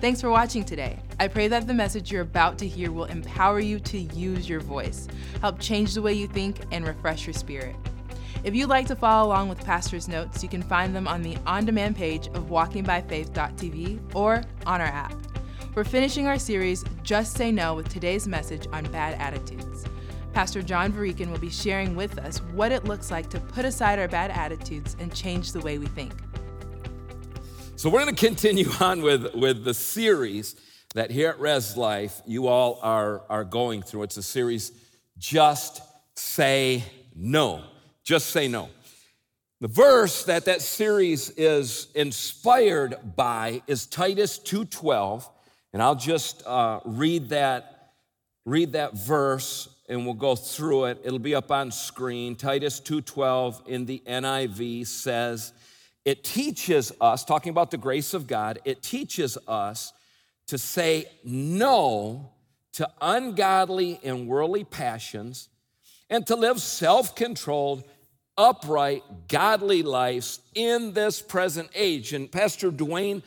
Thanks for watching today. I pray that the message you're about to hear will empower you to use your voice, help change the way you think, and refresh your spirit. If you'd like to follow along with Pastor's notes, you can find them on the on demand page of walkingbyfaith.tv or on our app. We're finishing our series, Just Say No, with today's message on bad attitudes. Pastor John Varikin will be sharing with us what it looks like to put aside our bad attitudes and change the way we think. So we're going to continue on with, with the series that here at Res Life you all are, are going through. It's a series, Just Say No. Just Say No. The verse that that series is inspired by is Titus 2.12, and I'll just uh, read, that, read that verse and we'll go through it. It'll be up on screen. Titus 2.12 in the NIV says, it teaches us, talking about the grace of God, it teaches us to say no to ungodly and worldly passions and to live self controlled, upright, godly lives in this present age. And Pastor Dwayne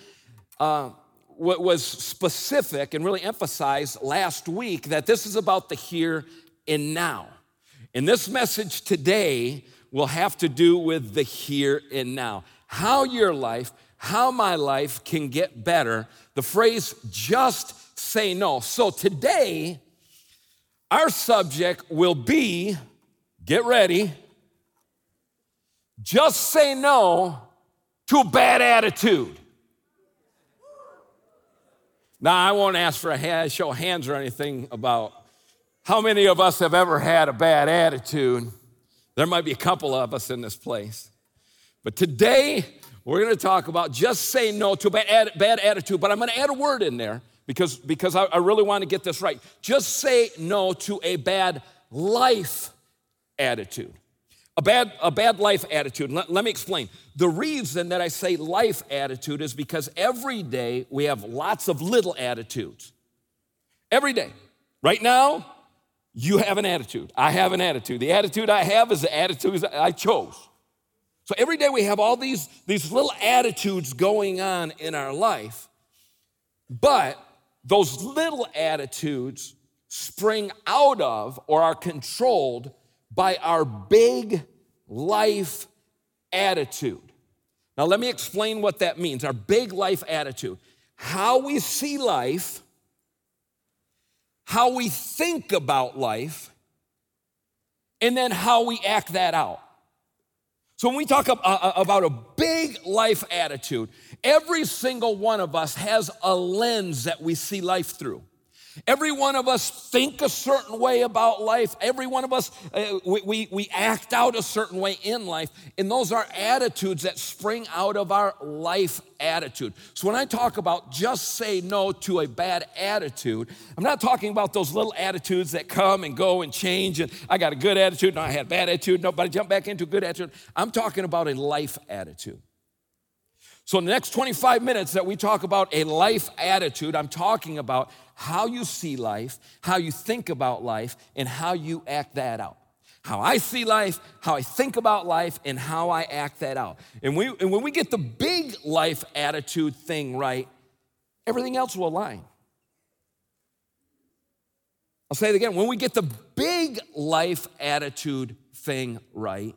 uh, was specific and really emphasized last week that this is about the here and now. And this message today will have to do with the here and now how your life, how my life can get better. The phrase just say no. So today, our subject will be get ready, just say no to a bad attitude. Now, I won't ask for a show of hands or anything about how many of us have ever had a bad attitude. There might be a couple of us in this place. But today, we're going to talk about just say no to a bad, bad attitude, but I'm going to add a word in there because, because I, I really want to get this right. Just say no to a bad life attitude. A bad, a bad life attitude. Let, let me explain. The reason that I say life attitude is because every day we have lots of little attitudes. Every day. Right now, you have an attitude. I have an attitude. The attitude I have is the attitude I chose. Every day we have all these, these little attitudes going on in our life, but those little attitudes spring out of or are controlled by our big life attitude. Now, let me explain what that means our big life attitude. How we see life, how we think about life, and then how we act that out. So, when we talk uh, uh, about a big life attitude, every single one of us has a lens that we see life through. Every one of us think a certain way about life. Every one of us, uh, we, we, we act out a certain way in life. And those are attitudes that spring out of our life attitude. So when I talk about just say no to a bad attitude, I'm not talking about those little attitudes that come and go and change. And I got a good attitude, and I had bad attitude, nobody jump back into good attitude. I'm talking about a life attitude. So, in the next 25 minutes that we talk about a life attitude, I'm talking about how you see life, how you think about life, and how you act that out. How I see life, how I think about life, and how I act that out. And, we, and when we get the big life attitude thing right, everything else will align. I'll say it again. When we get the big life attitude thing right,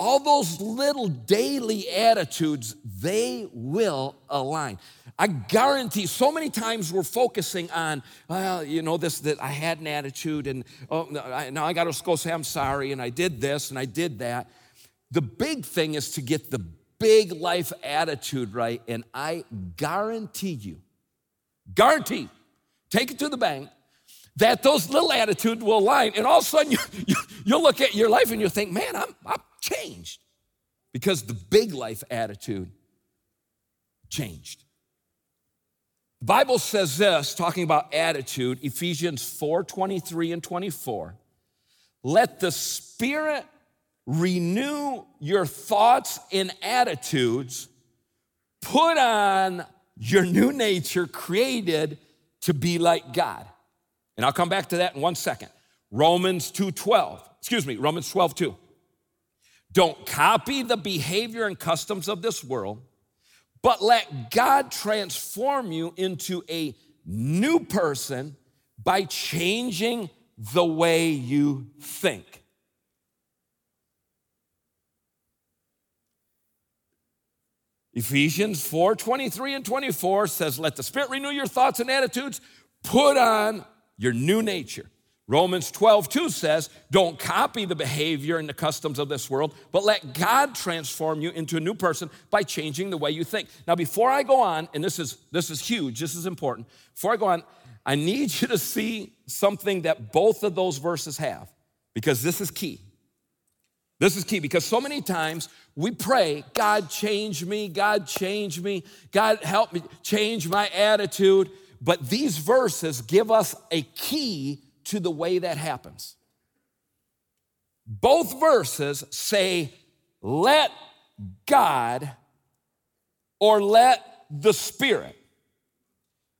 all those little daily attitudes, they will align. I guarantee so many times we're focusing on, well, you know, this, that I had an attitude and oh, now I got to go say I'm sorry and I did this and I did that. The big thing is to get the big life attitude right. And I guarantee you, guarantee, take it to the bank, that those little attitudes will align. And all of a sudden you, you, you'll look at your life and you'll think, man, I'm, I'm because the big life attitude changed. The Bible says this, talking about attitude, Ephesians 4 23 and 24. Let the Spirit renew your thoughts and attitudes, put on your new nature created to be like God. And I'll come back to that in one second. Romans 2:12. Excuse me, Romans 12, 2. Don't copy the behavior and customs of this world, but let God transform you into a new person by changing the way you think. Ephesians 4 23 and 24 says, Let the Spirit renew your thoughts and attitudes, put on your new nature. Romans 12, 2 says, Don't copy the behavior and the customs of this world, but let God transform you into a new person by changing the way you think. Now, before I go on, and this is, this is huge, this is important, before I go on, I need you to see something that both of those verses have, because this is key. This is key because so many times we pray, God, change me, God, change me, God, help me, change my attitude. But these verses give us a key to the way that happens. Both verses say, let God or let the Spirit.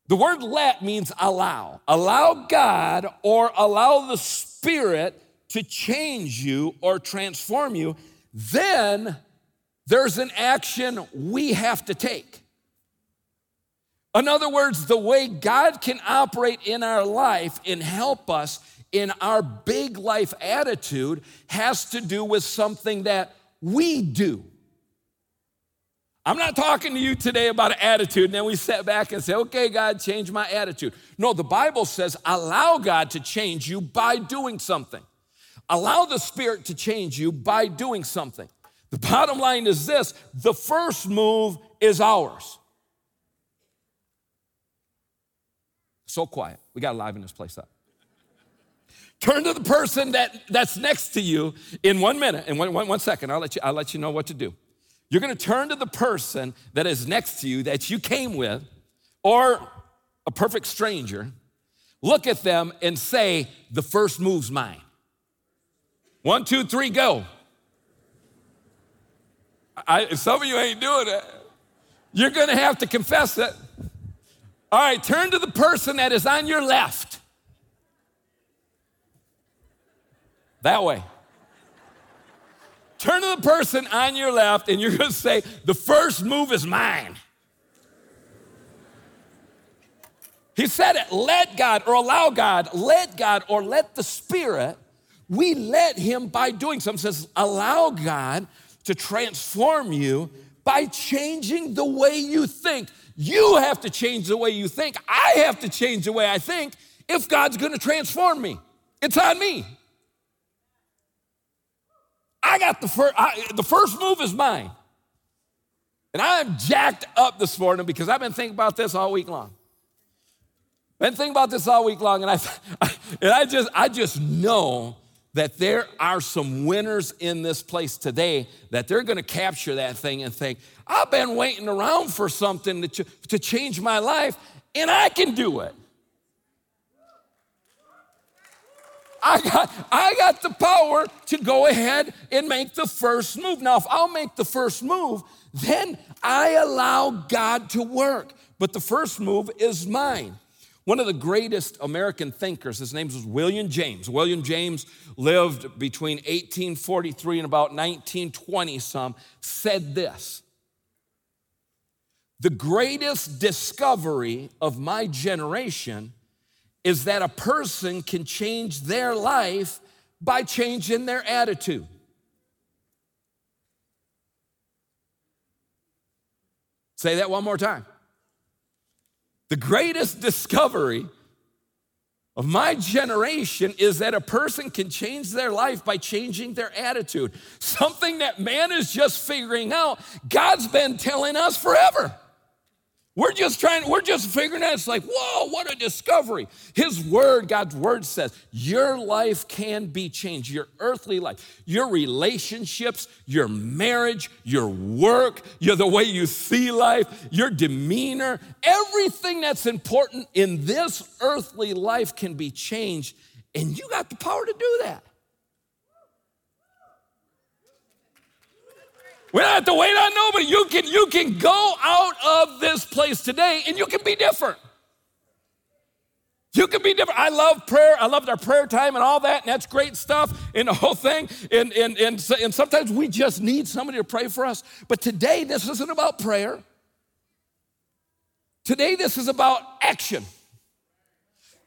The word let means allow. Allow God or allow the Spirit to change you or transform you. Then there's an action we have to take. In other words, the way God can operate in our life and help us in our big life attitude has to do with something that we do. I'm not talking to you today about an attitude, and then we sit back and say, okay, God, change my attitude. No, the Bible says allow God to change you by doing something. Allow the Spirit to change you by doing something. The bottom line is this the first move is ours. So quiet. We got to liven this place up. Turn to the person that, that's next to you in one minute, in one, one, one second. I'll let, you, I'll let you know what to do. You're going to turn to the person that is next to you that you came with, or a perfect stranger, look at them and say, The first move's mine. One, two, three, go. I, some of you ain't doing it. You're going to have to confess it. All right, turn to the person that is on your left. That way. Turn to the person on your left, and you're going to say, The first move is mine. He said it, let God or allow God, let God or let the Spirit, we let Him by doing something. Says, allow God to transform you by changing the way you think. You have to change the way you think. I have to change the way I think if God's going to transform me. It's on me. I got the first, the first move is mine. And I'm jacked up this morning because I've been thinking about this all week long. Been thinking about this all week long, and I, and I just, I just know that there are some winners in this place today that they're going to capture that thing and think, I've been waiting around for something to, to change my life, and I can do it. I got, I got the power to go ahead and make the first move. Now, if I'll make the first move, then I allow God to work. But the first move is mine. One of the greatest American thinkers, his name was William James. William James lived between 1843 and about 1920 some, said this The greatest discovery of my generation is that a person can change their life by changing their attitude. Say that one more time. The greatest discovery of my generation is that a person can change their life by changing their attitude. Something that man is just figuring out, God's been telling us forever. We're just trying, we're just figuring out. It's like, whoa, what a discovery. His word, God's word says, your life can be changed. Your earthly life, your relationships, your marriage, your work, your, the way you see life, your demeanor, everything that's important in this earthly life can be changed. And you got the power to do that. We don't have to wait on nobody. You can, you can go out of this place today and you can be different. You can be different. I love prayer. I love our prayer time and all that, and that's great stuff and the whole thing. And, and, and, and sometimes we just need somebody to pray for us. But today, this isn't about prayer. Today, this is about action.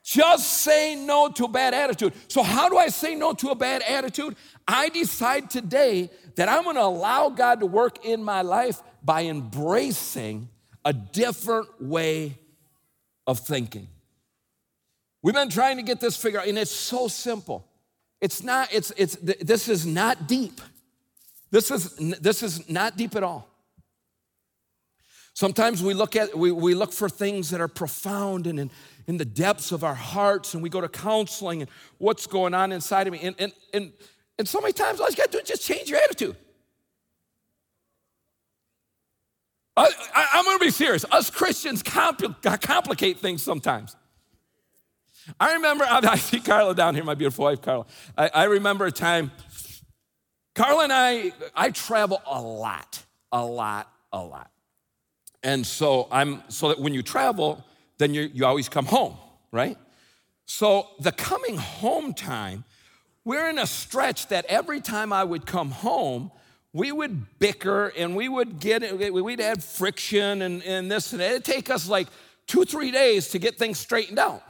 Just say no to a bad attitude. So, how do I say no to a bad attitude? I decide today that I'm gonna allow God to work in my life by embracing a different way of thinking. We've been trying to get this figured out, and it's so simple. It's not, it's, it's, this is not deep. This is, this is not deep at all. Sometimes we look at, we, we look for things that are profound and in, in the depths of our hearts, and we go to counseling and what's going on inside of me. And, and, and, and so many times all you gotta do is just change your attitude. I, am gonna be serious. Us Christians compl- complicate things sometimes. I remember, I see Carla down here, my beautiful wife, Carla. I, I remember a time, Carla and I, I travel a lot, a lot, a lot. And so I'm, so that when you travel, then you, you always come home, right? So the coming home time, we're in a stretch that every time I would come home, we would bicker and we would get, we'd have friction and, and this and. It'd take us like two, three days to get things straightened out.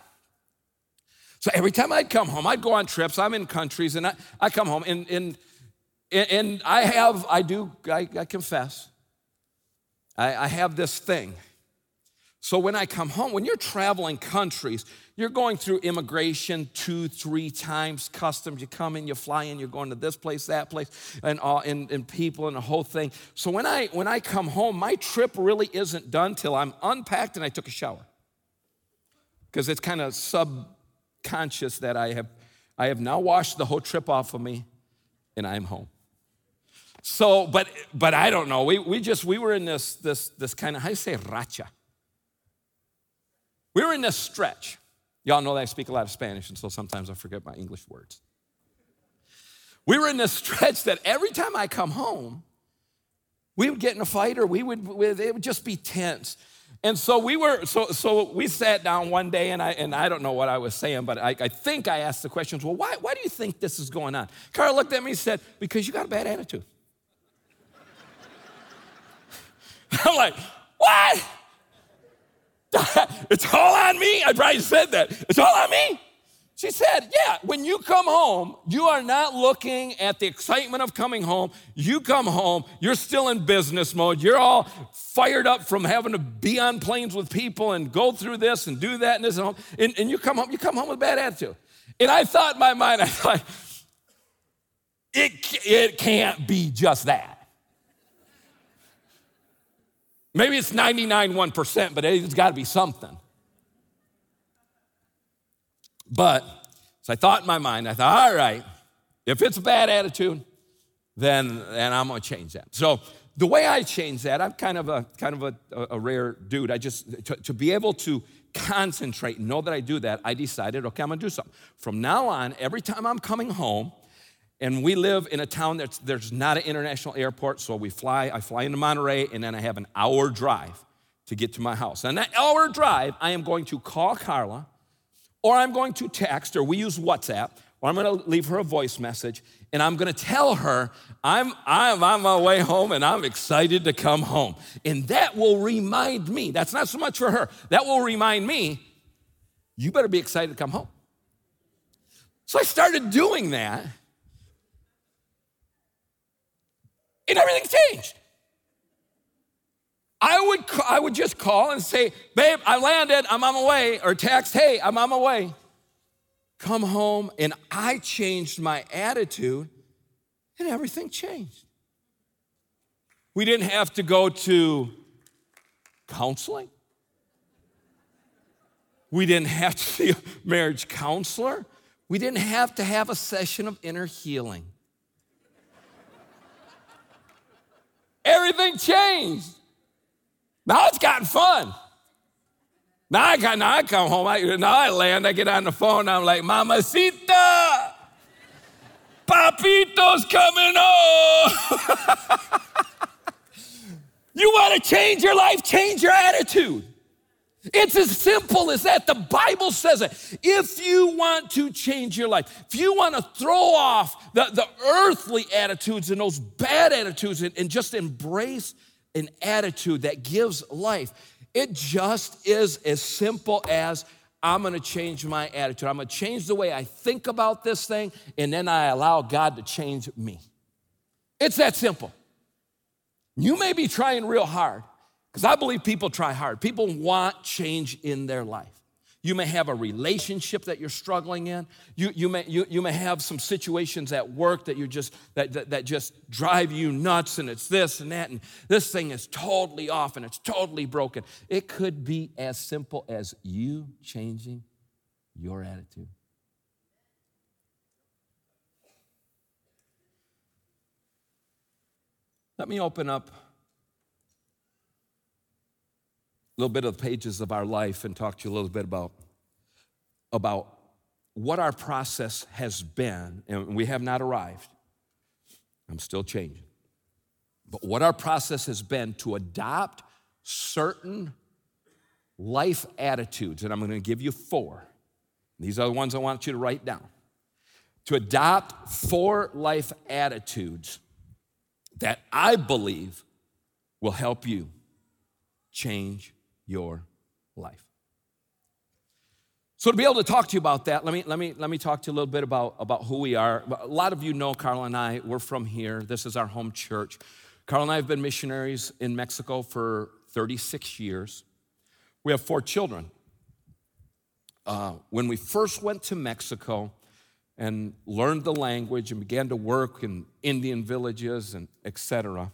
So every time I'd come home, I'd go on trips. I'm in countries, and I, I come home, and, and, and I have, I do, I, I confess, I, I have this thing. So when I come home, when you're traveling countries, you're going through immigration two, three times, customs. You come in, you fly in, you're going to this place, that place, and, all, and, and people and the whole thing. So when I, when I come home, my trip really isn't done till I'm unpacked and I took a shower. Because it's kind of subconscious that I have, I have now washed the whole trip off of me and I'm home. So, but but I don't know. We, we just we were in this this this kind of how do you say racha? We were in this stretch. Y'all know that I speak a lot of Spanish, and so sometimes I forget my English words. We were in this stretch that every time I come home, we would get in a fight or we would it would just be tense. And so we were, so, so we sat down one day, and I, and I don't know what I was saying, but I, I think I asked the questions, well, why, why do you think this is going on? Carla looked at me and said, because you got a bad attitude. I'm like, what? It's all on me? I probably said that. It's all on me? She said, Yeah, when you come home, you are not looking at the excitement of coming home. You come home, you're still in business mode. You're all fired up from having to be on planes with people and go through this and do that and this and home. And, and you come home, you come home with a bad attitude. And I thought in my mind, I thought, it, it can't be just that. Maybe it's 99 1%, but it's got to be something. But so I thought in my mind, I thought, all right, if it's a bad attitude, then, then I'm gonna change that. So the way I change that, I'm kind of a kind of a, a rare dude. I just to, to, be able to concentrate and know that I do that, I decided, okay, I'm gonna do something. From now on, every time I'm coming home, and we live in a town that's there's not an international airport, so we fly, I fly into Monterrey, and then I have an hour drive to get to my house. And that hour drive, I am going to call Carla or I'm going to text, or we use WhatsApp, or I'm going to leave her a voice message, and I'm going to tell her I'm, I'm on my way home and I'm excited to come home. And that will remind me, that's not so much for her, that will remind me, you better be excited to come home. So I started doing that, and everything changed. I would, I would just call and say, Babe, I landed, I'm on my way, or text, Hey, I'm on my way. Come home, and I changed my attitude, and everything changed. We didn't have to go to counseling. We didn't have to see a marriage counselor. We didn't have to have a session of inner healing. Everything changed. Now it's gotten fun. Now I, got, now I come home, I, now I land, I get on the phone, I'm like, Mamacita, Papito's coming home. you want to change your life, change your attitude. It's as simple as that. The Bible says it. If you want to change your life, if you want to throw off the, the earthly attitudes and those bad attitudes and, and just embrace an attitude that gives life. It just is as simple as I'm gonna change my attitude. I'm gonna change the way I think about this thing, and then I allow God to change me. It's that simple. You may be trying real hard, because I believe people try hard. People want change in their life. You may have a relationship that you're struggling in. You, you, may, you, you may have some situations at work that you just that, that, that just drive you nuts, and it's this and that, and this thing is totally off and it's totally broken. It could be as simple as you changing your attitude. Let me open up a little bit of the pages of our life and talk to you a little bit about, about what our process has been, and we have not arrived. I'm still changing. But what our process has been to adopt certain life attitudes, and I'm going to give you four. These are the ones I want you to write down. To adopt four life attitudes that I believe will help you change your life. So to be able to talk to you about that, let me, let me, let me talk to you a little bit about, about who we are. A lot of you know Carla and I, we're from here. This is our home church. Carla and I have been missionaries in Mexico for 36 years. We have four children. Uh, when we first went to Mexico and learned the language and began to work in Indian villages and etc.,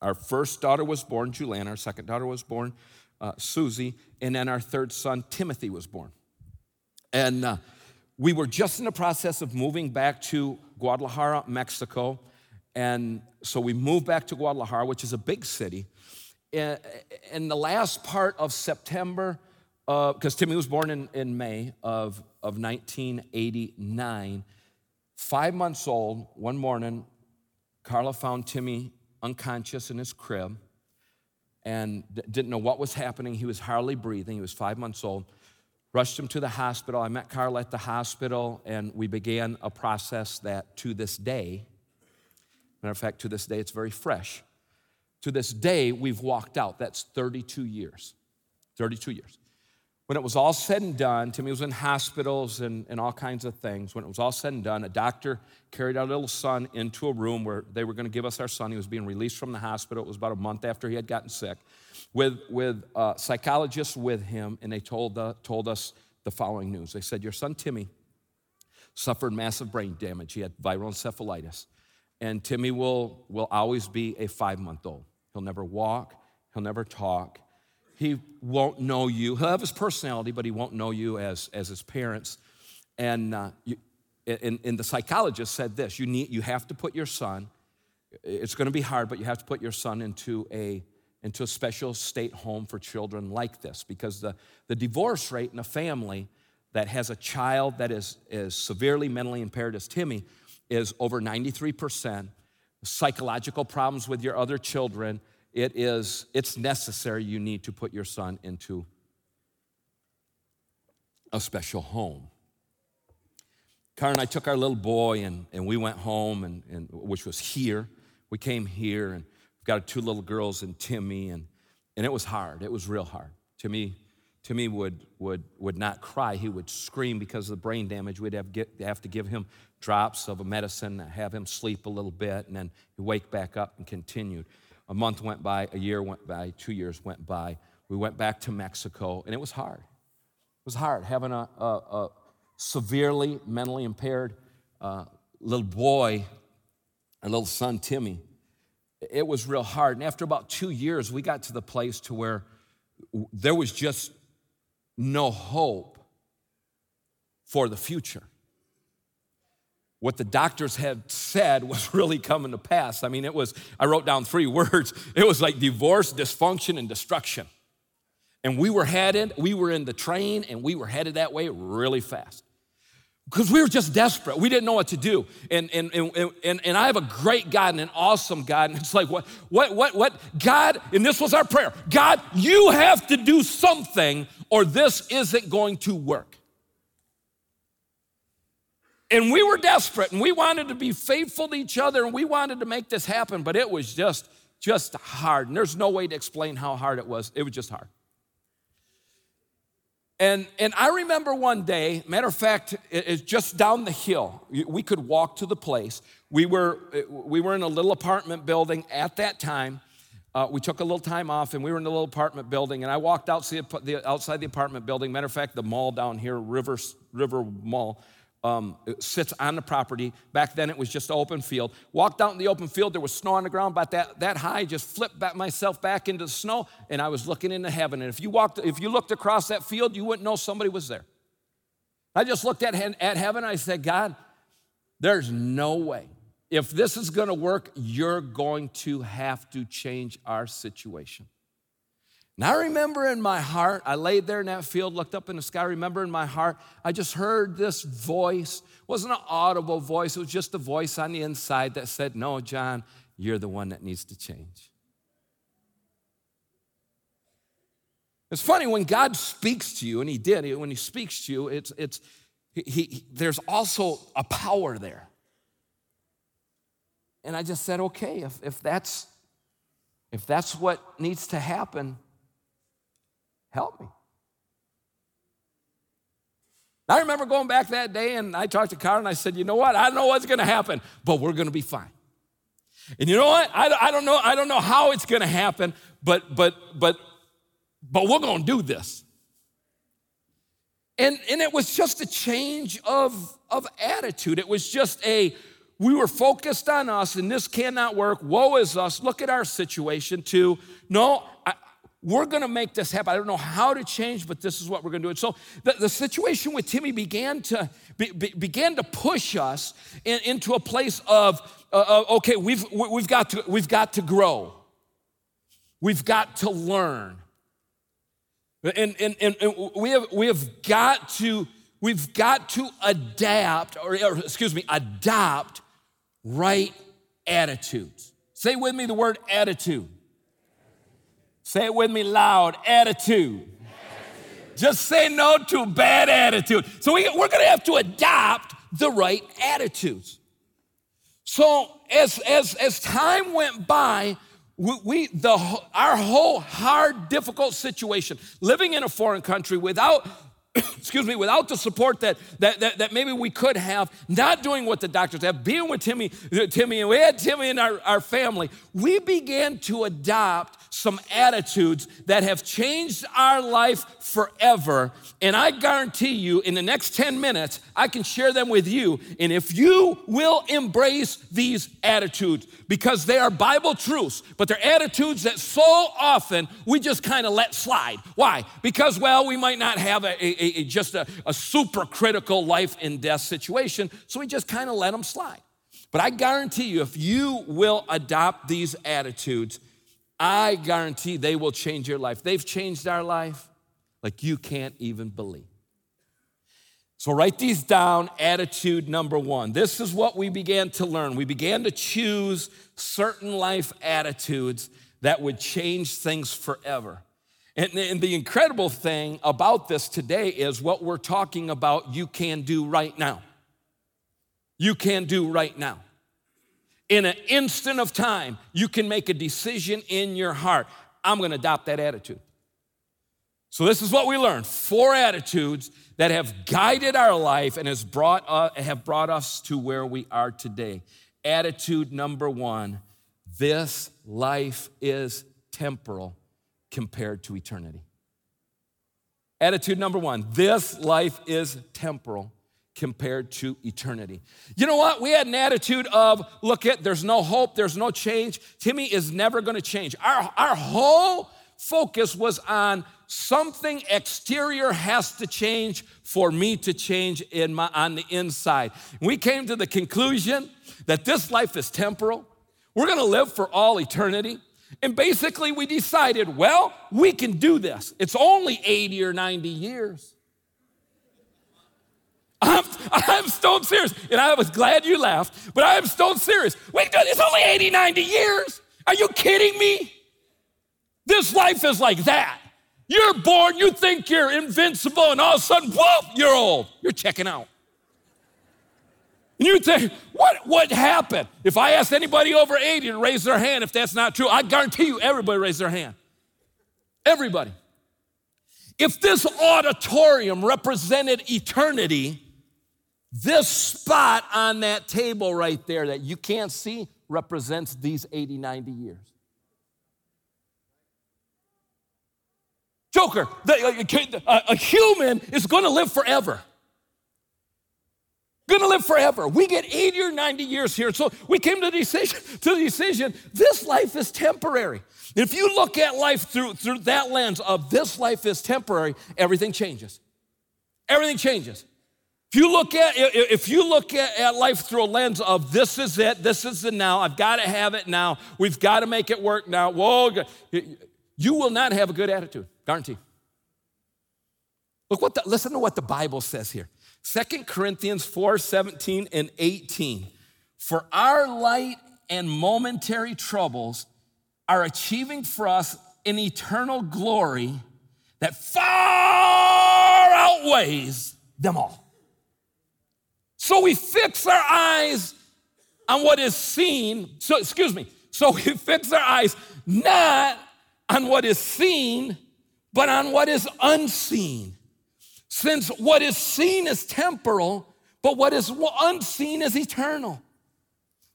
our first daughter was born, Juliana. Our second daughter was born, uh, Susie, and then our third son, Timothy, was born. And uh, we were just in the process of moving back to Guadalajara, Mexico. And so we moved back to Guadalajara, which is a big city. In the last part of September, because uh, Timmy was born in, in May of, of 1989, five months old, one morning, Carla found Timmy unconscious in his crib and didn't know what was happening. He was hardly breathing. He was five months old. Rushed him to the hospital. I met Carla at the hospital, and we began a process that to this day, matter of fact, to this day, it's very fresh. To this day, we've walked out. That's 32 years. 32 years. When it was all said and done, Timmy was in hospitals and, and all kinds of things. When it was all said and done, a doctor carried our little son into a room where they were going to give us our son. He was being released from the hospital. It was about a month after he had gotten sick, with, with uh, psychologists with him, and they told, uh, told us the following news. They said, Your son Timmy suffered massive brain damage. He had viral encephalitis. And Timmy will, will always be a five month old. He'll never walk, he'll never talk he won't know you. He'll have his personality, but he won't know you as, as his parents. And, uh, you, and, and the psychologist said this you, need, you have to put your son, it's going to be hard, but you have to put your son into a, into a special state home for children like this because the, the divorce rate in a family that has a child that is, is severely mentally impaired as Timmy is over 93%. Psychological problems with your other children it is it's necessary you need to put your son into a special home Karen and I took our little boy and, and we went home, and, and which was here. We came here and we've got two little girls and Timmy, and, and it was hard. It was real hard. Timmy, Timmy would, would, would not cry. He would scream because of the brain damage. We'd have, get, have to give him drops of a medicine, have him sleep a little bit, and then he'd wake back up and continued. A month went by, a year went by, two years went by. We went back to Mexico, and it was hard. It was hard having a, a, a severely mentally impaired uh, little boy, a little son, Timmy. It was real hard. And after about two years, we got to the place to where there was just no hope for the future what the doctors had said was really coming to pass. I mean, it was, I wrote down three words. It was like divorce, dysfunction, and destruction. And we were headed, we were in the train, and we were headed that way really fast. Because we were just desperate. We didn't know what to do. And, and, and, and, and I have a great God and an awesome God. And it's like, what, what, what, what? God, and this was our prayer God, you have to do something, or this isn't going to work. And we were desperate and we wanted to be faithful to each other and we wanted to make this happen, but it was just just hard. And there's no way to explain how hard it was. It was just hard. And, and I remember one day, matter of fact, it's just down the hill. We could walk to the place. We were, we were in a little apartment building at that time. Uh, we took a little time off and we were in a little apartment building. And I walked outside the, outside the apartment building. Matter of fact, the mall down here, River, River Mall, um, sits on the property. Back then it was just an open field. Walked out in the open field, there was snow on the ground, but that, that high just flipped back myself back into the snow, and I was looking into heaven. And if you walked, if you looked across that field, you wouldn't know somebody was there. I just looked at, at heaven, I said, God, there's no way. If this is gonna work, you're going to have to change our situation. And I remember in my heart, I laid there in that field, looked up in the sky. I remember in my heart, I just heard this voice. It wasn't an audible voice, it was just a voice on the inside that said, No, John, you're the one that needs to change. It's funny when God speaks to you, and He did, when He speaks to you, it's, it's, he, he, there's also a power there. And I just said, okay, if, if, that's, if that's what needs to happen, Help me. I remember going back that day and I talked to Carla and I said, you know what? I don't know what's going to happen, but we're going to be fine. And you know what? I, I don't know. I don't know how it's going to happen, but but but but we're going to do this. And and it was just a change of of attitude. It was just a we were focused on us and this cannot work. Woe is us. Look at our situation. To no, we're going to make this happen. I don't know how to change, but this is what we're going to do. And so the, the situation with Timmy began to be, be, began to push us in, into a place of uh, uh, okay, we've we've got to we've got to grow, we've got to learn, and and, and, and we have we have got to we've got to adapt or, or excuse me adopt right attitudes. Say with me the word attitude. Say it with me loud attitude. attitude. Just say no to bad attitude. So we, we're going to have to adopt the right attitudes. So as, as, as time went by, we, we, the, our whole hard, difficult situation, living in a foreign country without excuse me, without the support that, that, that, that, maybe we could have, not doing what the doctors have, being with Timmy, Timmy, and we had Timmy in our, our family, we began to adopt some attitudes that have changed our life forever. And I guarantee you, in the next 10 minutes, I can share them with you. And if you will embrace these attitudes, because they are Bible truths, but they're attitudes that so often we just kind of let slide. Why? Because, well, we might not have a, a, a just a, a super critical life and death situation, so we just kind of let them slide. But I guarantee you, if you will adopt these attitudes, I guarantee they will change your life. They've changed our life like you can't even believe. So, write these down. Attitude number one. This is what we began to learn. We began to choose certain life attitudes that would change things forever. And, and, the incredible thing about this today is what we're talking about, you can do right now. You can do right now. In an instant of time, you can make a decision in your heart. I'm gonna adopt that attitude. So, this is what we learned four attitudes that have guided our life and has brought, uh, have brought us to where we are today. Attitude number one this life is temporal compared to eternity. Attitude number one this life is temporal compared to eternity. You know what? We had an attitude of look at, there's no hope, there's no change. Timmy is never gonna change. Our, our whole focus was on something exterior has to change for me to change in my, on the inside. We came to the conclusion that this life is temporal. We're gonna live for all eternity. And basically, we decided, well, we can do this. It's only 80 or 90 years. I'm, I'm stone serious. And I was glad you laughed, but I am stone serious. we Wait, it's only 80, 90 years. Are you kidding me? This life is like that. You're born, you think you're invincible, and all of a sudden, whoop, you're old. You're checking out. And you'd say, what, what happened? If I asked anybody over 80 to raise their hand, if that's not true, I guarantee you everybody raised their hand. Everybody. If this auditorium represented eternity, this spot on that table right there that you can't see represents these 80, 90 years. Joker, the, uh, a, uh, a human is going to live forever. To live forever. We get 80 or 90 years here. So we came to the decision, to the decision this life is temporary. If you look at life through, through that lens of this life is temporary, everything changes. Everything changes. If you look at if you look at, at life through a lens of this is it, this is the now, I've got to have it now, we've got to make it work now. Whoa, you will not have a good attitude, guarantee. Look what the, listen to what the Bible says here. Second Corinthians 4, 17 and 18. For our light and momentary troubles are achieving for us an eternal glory that far outweighs them all. So we fix our eyes on what is seen. So, excuse me. So we fix our eyes not on what is seen, but on what is unseen. Since what is seen is temporal, but what is unseen is eternal.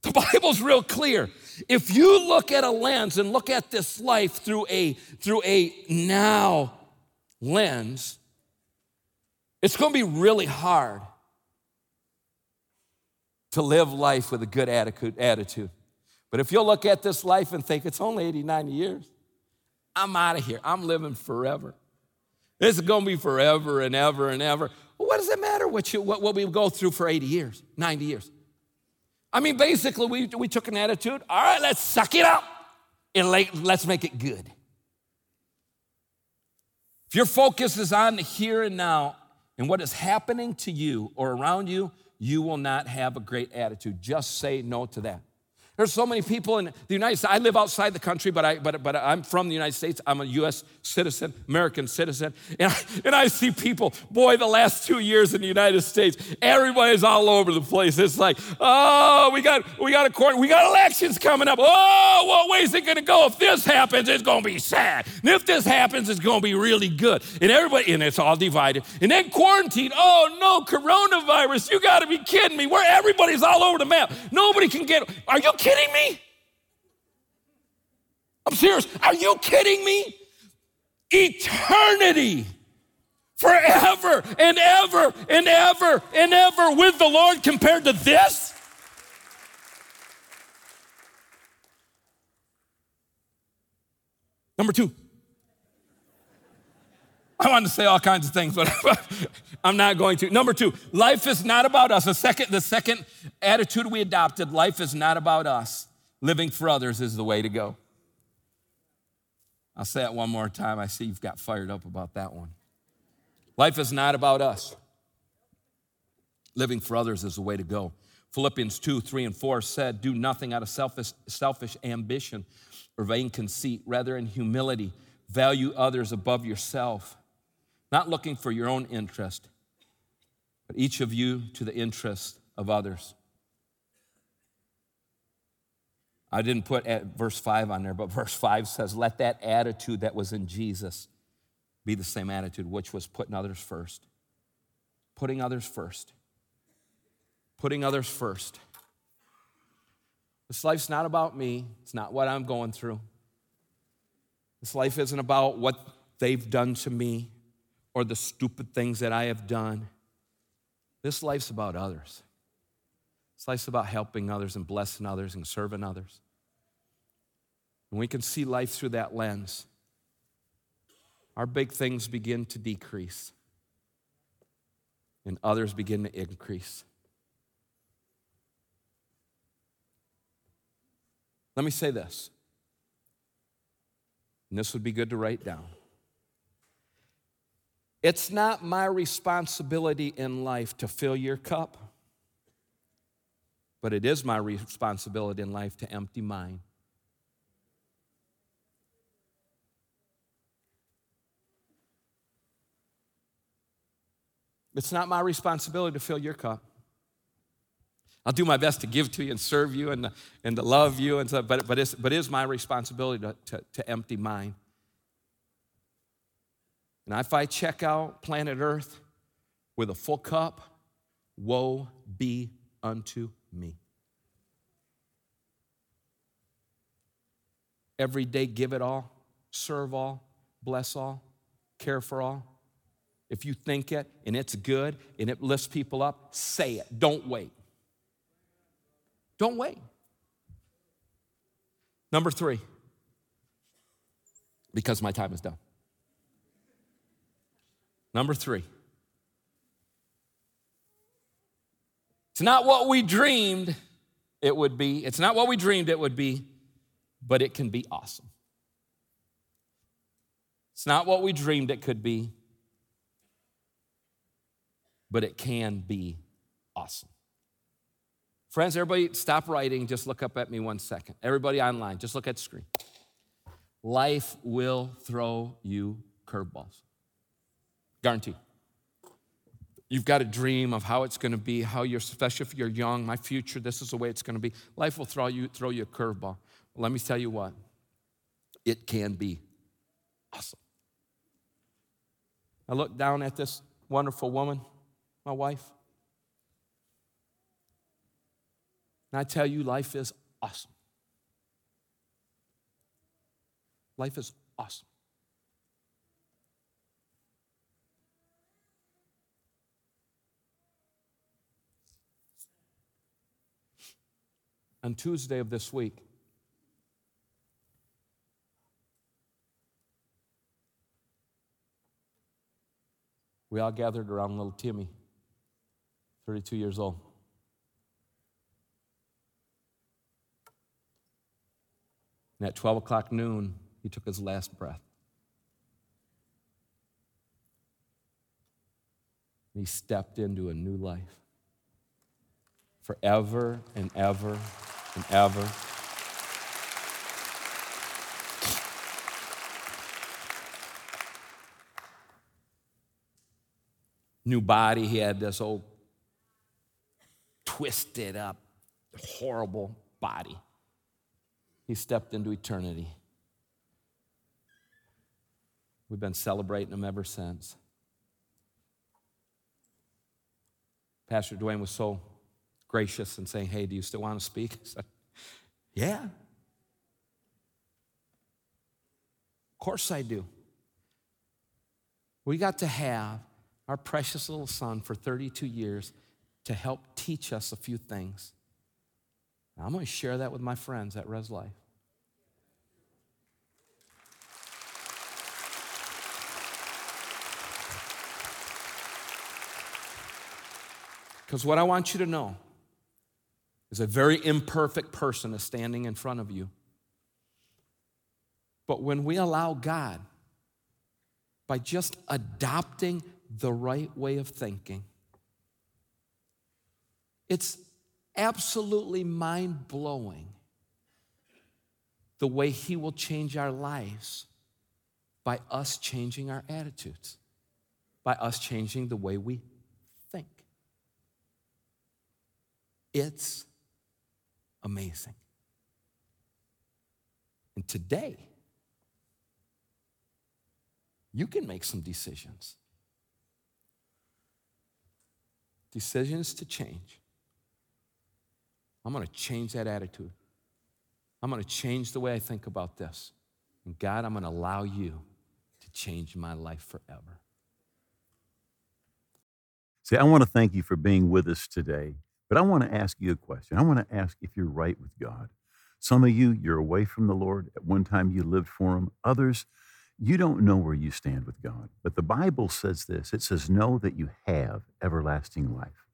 The Bible's real clear. If you look at a lens and look at this life through a through a now lens, it's going to be really hard to live life with a good attitude. But if you'll look at this life and think it's only 80, 90 years, I'm out of here. I'm living forever. This is going to be forever and ever and ever. Well, what does it matter what, you, what, what we go through for 80 years, 90 years? I mean, basically, we, we took an attitude all right, let's suck it up and let's make it good. If your focus is on the here and now and what is happening to you or around you, you will not have a great attitude. Just say no to that. There's so many people in the United States. I live outside the country, but, I, but, but I'm from the United States. I'm a U.S. citizen, American citizen. And I, and I see people, boy, the last two years in the United States, everybody's all over the place. It's like, oh, we got, we got a court, we got elections coming up. Oh, what way is it going to go? If this happens, it's going to be sad. And if this happens, it's going to be really good. And everybody, and it's all divided. And then quarantine. Oh, no, coronavirus. You got to be kidding me. Where everybody's all over the map. Nobody can get, are you kidding me? I'm serious. Are you kidding me? Eternity forever and ever and ever and ever with the Lord compared to this? Number two. I want to say all kinds of things, but I'm not going to. Number two, life is not about us. The second, the second attitude we adopted, life is not about us. Living for others is the way to go. I'll say it one more time. I see you've got fired up about that one. Life is not about us. Living for others is the way to go. Philippians 2, 3, and 4 said, Do nothing out of selfish, selfish ambition or vain conceit. Rather, in humility, value others above yourself not looking for your own interest, but each of you to the interest of others. I didn't put verse 5 on there, but verse 5 says, Let that attitude that was in Jesus be the same attitude, which was putting others first. Putting others first. Putting others first. This life's not about me, it's not what I'm going through. This life isn't about what they've done to me or the stupid things that I have done. This life's about others. This life's about helping others and blessing others and serving others. And we can see life through that lens. Our big things begin to decrease, and others begin to increase. Let me say this, and this would be good to write down. It's not my responsibility in life to fill your cup, but it is my responsibility in life to empty mine. It's not my responsibility to fill your cup. I'll do my best to give to you and serve you and, and to love you, and so, but, but, it's, but it is my responsibility to, to, to empty mine. And if I check out planet Earth with a full cup, woe be unto me. Every day, give it all, serve all, bless all, care for all. If you think it and it's good and it lifts people up, say it. Don't wait. Don't wait. Number three, because my time is done. Number three, it's not what we dreamed it would be. It's not what we dreamed it would be, but it can be awesome. It's not what we dreamed it could be, but it can be awesome. Friends, everybody stop writing. Just look up at me one second. Everybody online, just look at the screen. Life will throw you curveballs. Guaranteed. You've got a dream of how it's going to be, how you're, especially if you're young, my future, this is the way it's going to be. Life will throw you, throw you a curveball. Let me tell you what, it can be awesome. I look down at this wonderful woman, my wife. And I tell you, life is awesome. Life is awesome. On Tuesday of this week, we all gathered around little Timmy, 32 years old. And at 12 o'clock noon, he took his last breath. He stepped into a new life forever and ever and ever. New body, he had this old twisted up, horrible body he stepped into eternity. We've been celebrating him ever since. Pastor Duane was so gracious and saying, Hey, do you still want to speak? I said, Yeah. Of course I do. We got to have our precious little son for 32 years to help teach us a few things. Now, I'm going to share that with my friends at Res Life. Because what I want you to know is a very imperfect person is standing in front of you. But when we allow God, by just adopting the right way of thinking, it's absolutely mind blowing the way He will change our lives by us changing our attitudes, by us changing the way we think. It's amazing. And today, you can make some decisions. Decisions to change. I'm going to change that attitude. I'm going to change the way I think about this. And God, I'm going to allow you to change my life forever. See, I want to thank you for being with us today, but I want to ask you a question. I want to ask if you're right with God. Some of you, you're away from the Lord. At one time, you lived for Him. Others, you don't know where you stand with God. But the Bible says this it says, Know that you have everlasting life.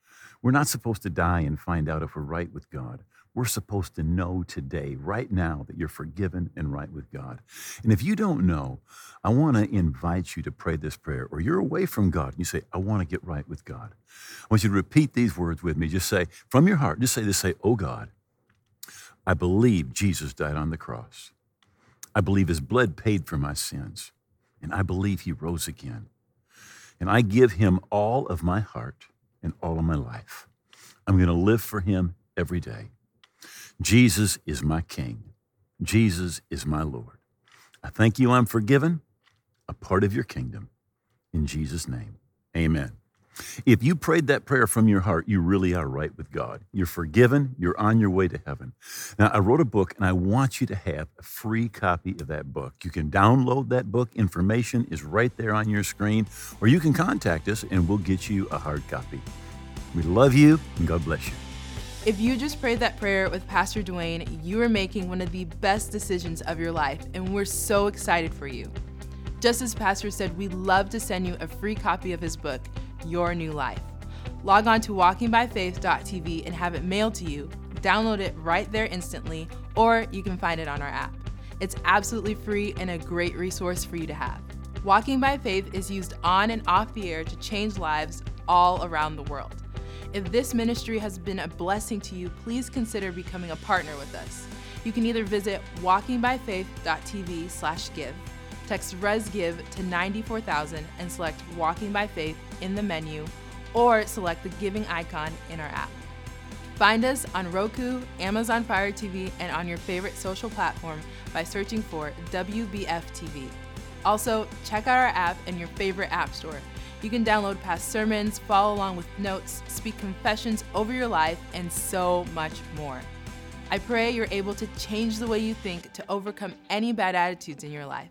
We're not supposed to die and find out if we're right with God. We're supposed to know today, right now, that you're forgiven and right with God. And if you don't know, I want to invite you to pray this prayer, or you're away from God and you say, I want to get right with God. I want you to repeat these words with me. Just say, from your heart, just say this say, Oh God, I believe Jesus died on the cross. I believe his blood paid for my sins. And I believe he rose again. And I give him all of my heart and all of my life. I'm going to live for him every day. Jesus is my King. Jesus is my Lord. I thank you I'm forgiven, a part of your kingdom. In Jesus' name, amen. If you prayed that prayer from your heart, you really are right with God. You're forgiven, you're on your way to heaven. Now, I wrote a book and I want you to have a free copy of that book. You can download that book, information is right there on your screen, or you can contact us and we'll get you a hard copy. We love you and God bless you. If you just prayed that prayer with Pastor Duane, you are making one of the best decisions of your life, and we're so excited for you. Just as Pastor said, we'd love to send you a free copy of his book, Your New Life. Log on to walkingbyfaith.tv and have it mailed to you. Download it right there instantly, or you can find it on our app. It's absolutely free and a great resource for you to have. Walking by Faith is used on and off the air to change lives all around the world. If this ministry has been a blessing to you, please consider becoming a partner with us. You can either visit walkingbyfaith.tv slash give, text ResGive to 94000 and select Walking by Faith in the menu, or select the giving icon in our app. Find us on Roku, Amazon Fire TV, and on your favorite social platform by searching for WBF TV. Also, check out our app in your favorite app store you can download past sermons, follow along with notes, speak confessions over your life, and so much more. I pray you're able to change the way you think to overcome any bad attitudes in your life.